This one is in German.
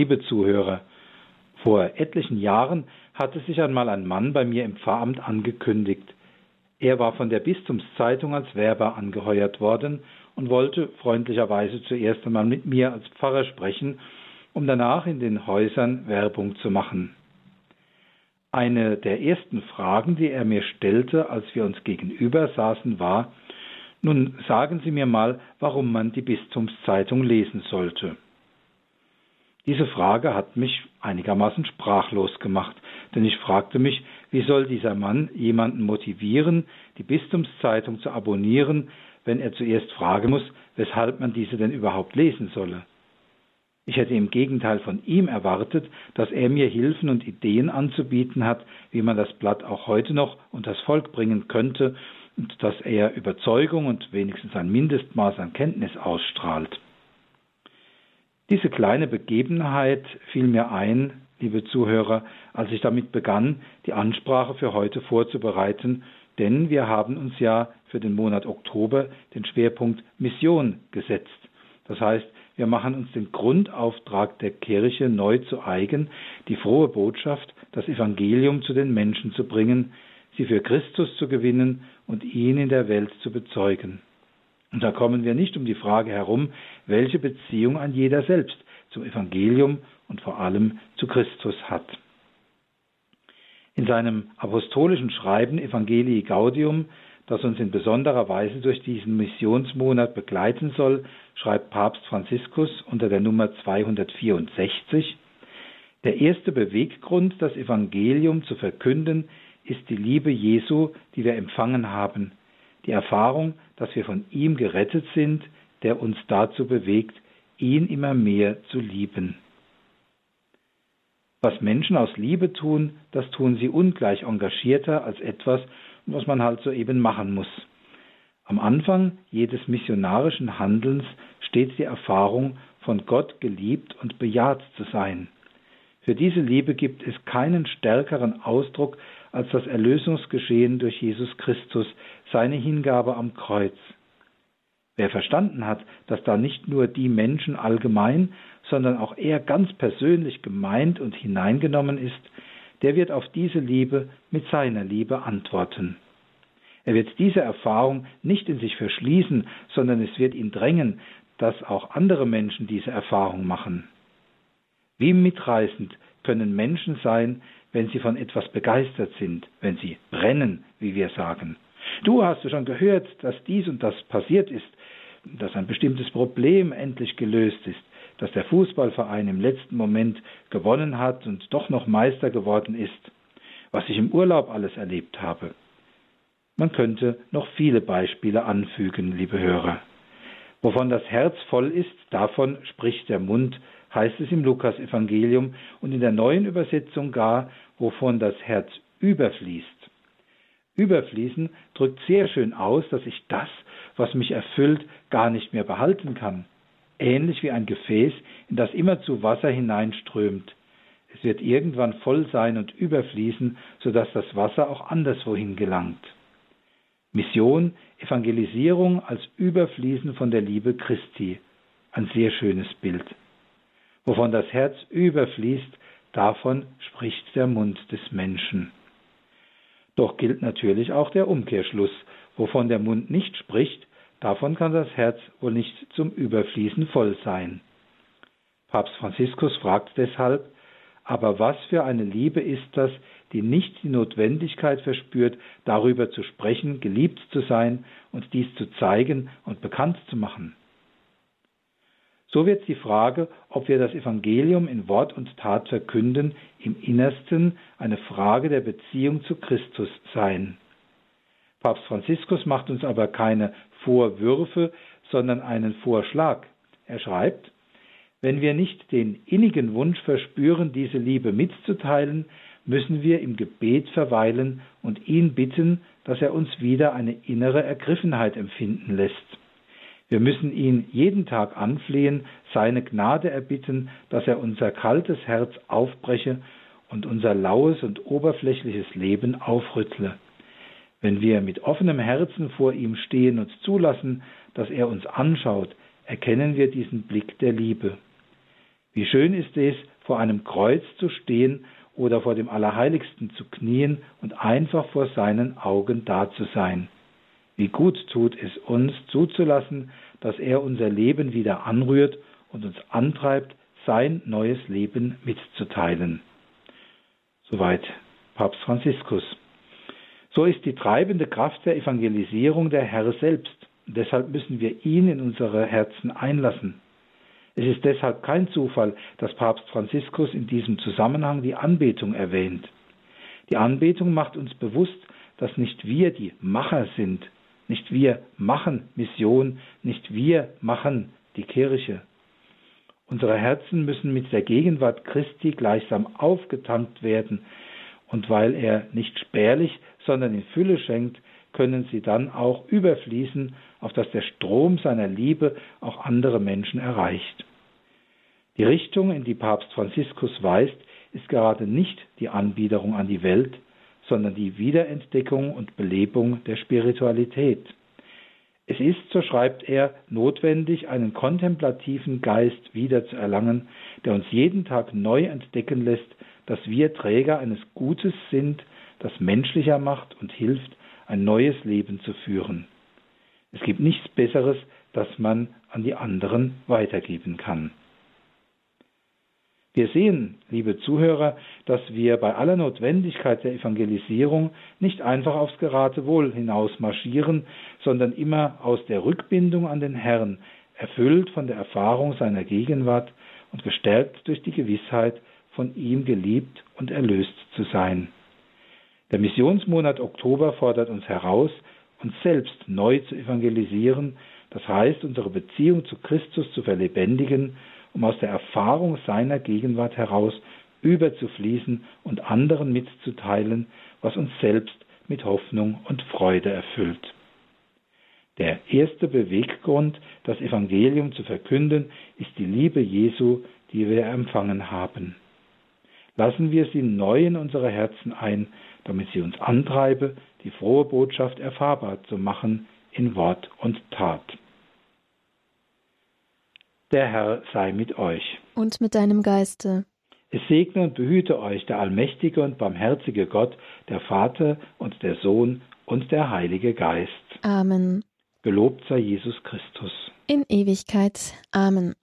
Liebe Zuhörer, vor etlichen Jahren hatte sich einmal ein Mann bei mir im Pfarramt angekündigt. Er war von der Bistumszeitung als Werber angeheuert worden und wollte freundlicherweise zuerst einmal mit mir als Pfarrer sprechen, um danach in den Häusern Werbung zu machen. Eine der ersten Fragen, die er mir stellte, als wir uns gegenüber saßen, war, nun sagen Sie mir mal, warum man die Bistumszeitung lesen sollte. Diese Frage hat mich einigermaßen sprachlos gemacht, denn ich fragte mich, wie soll dieser Mann jemanden motivieren, die Bistumszeitung zu abonnieren, wenn er zuerst fragen muss, weshalb man diese denn überhaupt lesen solle. Ich hätte im Gegenteil von ihm erwartet, dass er mir Hilfen und Ideen anzubieten hat, wie man das Blatt auch heute noch unter das Volk bringen könnte und dass er Überzeugung und wenigstens ein Mindestmaß an Kenntnis ausstrahlt. Diese kleine Begebenheit fiel mir ein, liebe Zuhörer, als ich damit begann, die Ansprache für heute vorzubereiten, denn wir haben uns ja für den Monat Oktober den Schwerpunkt Mission gesetzt. Das heißt, wir machen uns den Grundauftrag der Kirche neu zu eigen, die frohe Botschaft, das Evangelium zu den Menschen zu bringen, sie für Christus zu gewinnen und ihn in der Welt zu bezeugen. Und da kommen wir nicht um die Frage herum, welche Beziehung ein jeder selbst zum Evangelium und vor allem zu Christus hat. In seinem apostolischen Schreiben Evangelii Gaudium, das uns in besonderer Weise durch diesen Missionsmonat begleiten soll, schreibt Papst Franziskus unter der Nummer 264, der erste Beweggrund, das Evangelium zu verkünden, ist die Liebe Jesu, die wir empfangen haben, die Erfahrung, dass wir von ihm gerettet sind, der uns dazu bewegt, ihn immer mehr zu lieben. Was Menschen aus Liebe tun, das tun sie ungleich engagierter als etwas, was man halt so eben machen muss. Am Anfang jedes missionarischen Handelns steht die Erfahrung, von Gott geliebt und bejaht zu sein. Für diese Liebe gibt es keinen stärkeren Ausdruck als das Erlösungsgeschehen durch Jesus Christus, seine Hingabe am Kreuz. Wer verstanden hat, dass da nicht nur die Menschen allgemein, sondern auch er ganz persönlich gemeint und hineingenommen ist, der wird auf diese Liebe mit seiner Liebe antworten. Er wird diese Erfahrung nicht in sich verschließen, sondern es wird ihn drängen, dass auch andere Menschen diese Erfahrung machen. Wie mitreißend können Menschen sein, wenn sie von etwas begeistert sind, wenn sie brennen, wie wir sagen. Du hast schon gehört, dass dies und das passiert ist, dass ein bestimmtes Problem endlich gelöst ist, dass der Fußballverein im letzten Moment gewonnen hat und doch noch Meister geworden ist, was ich im Urlaub alles erlebt habe. Man könnte noch viele Beispiele anfügen, liebe Hörer. Wovon das Herz voll ist, davon spricht der Mund, heißt es im Lukasevangelium und in der neuen Übersetzung gar, wovon das Herz überfließt. Überfließen drückt sehr schön aus, dass ich das, was mich erfüllt, gar nicht mehr behalten kann. Ähnlich wie ein Gefäß, in das immerzu Wasser hineinströmt. Es wird irgendwann voll sein und überfließen, sodass das Wasser auch anderswohin gelangt. Mission, Evangelisierung als Überfließen von der Liebe Christi. Ein sehr schönes Bild. Wovon das Herz überfließt, davon spricht der Mund des Menschen. Doch gilt natürlich auch der Umkehrschluss. Wovon der Mund nicht spricht, davon kann das Herz wohl nicht zum Überfließen voll sein. Papst Franziskus fragt deshalb, aber was für eine Liebe ist das, die nicht die Notwendigkeit verspürt, darüber zu sprechen, geliebt zu sein und dies zu zeigen und bekannt zu machen? So wird die Frage, ob wir das Evangelium in Wort und Tat verkünden, im Innersten eine Frage der Beziehung zu Christus sein. Papst Franziskus macht uns aber keine Vorwürfe, sondern einen Vorschlag. Er schreibt, wenn wir nicht den innigen Wunsch verspüren, diese Liebe mitzuteilen, müssen wir im Gebet verweilen und ihn bitten, dass er uns wieder eine innere Ergriffenheit empfinden lässt. Wir müssen ihn jeden Tag anflehen, seine Gnade erbitten, dass er unser kaltes Herz aufbreche und unser laues und oberflächliches Leben aufrüttle. Wenn wir mit offenem Herzen vor ihm stehen und zulassen, dass er uns anschaut, erkennen wir diesen Blick der Liebe. Wie schön ist es, vor einem Kreuz zu stehen oder vor dem Allerheiligsten zu knien und einfach vor seinen Augen da zu sein. Wie gut tut es uns zuzulassen, dass er unser Leben wieder anrührt und uns antreibt, sein neues Leben mitzuteilen. Soweit Papst Franziskus. So ist die treibende Kraft der Evangelisierung der Herr selbst. Deshalb müssen wir ihn in unsere Herzen einlassen. Es ist deshalb kein Zufall, dass Papst Franziskus in diesem Zusammenhang die Anbetung erwähnt. Die Anbetung macht uns bewusst, dass nicht wir die Macher sind, nicht wir machen Mission, nicht wir machen die Kirche. Unsere Herzen müssen mit der Gegenwart Christi gleichsam aufgetankt werden, und weil er nicht spärlich, sondern in Fülle schenkt, können sie dann auch überfließen, auf dass der Strom seiner Liebe auch andere Menschen erreicht. Die Richtung, in die Papst Franziskus weist, ist gerade nicht die Anbiederung an die Welt, sondern die Wiederentdeckung und Belebung der Spiritualität. Es ist, so schreibt er, notwendig, einen kontemplativen Geist wiederzuerlangen, der uns jeden Tag neu entdecken lässt, dass wir Träger eines Gutes sind, das menschlicher macht und hilft, ein neues Leben zu führen. Es gibt nichts Besseres, das man an die anderen weitergeben kann. Wir sehen, liebe Zuhörer, dass wir bei aller Notwendigkeit der Evangelisierung nicht einfach aufs Geratewohl hinaus marschieren, sondern immer aus der Rückbindung an den Herrn, erfüllt von der Erfahrung seiner Gegenwart und gestärkt durch die Gewissheit, von ihm geliebt und erlöst zu sein. Der Missionsmonat Oktober fordert uns heraus, uns selbst neu zu evangelisieren, das heißt unsere Beziehung zu Christus zu verlebendigen um aus der Erfahrung seiner Gegenwart heraus überzufließen und anderen mitzuteilen, was uns selbst mit Hoffnung und Freude erfüllt. Der erste Beweggrund, das Evangelium zu verkünden, ist die Liebe Jesu, die wir empfangen haben. Lassen wir sie neu in unsere Herzen ein, damit sie uns antreibe, die frohe Botschaft erfahrbar zu machen in Wort und Tat. Der Herr sei mit euch. Und mit deinem Geiste. Es segne und behüte euch der allmächtige und barmherzige Gott, der Vater und der Sohn und der Heilige Geist. Amen. Gelobt sei Jesus Christus. In Ewigkeit. Amen.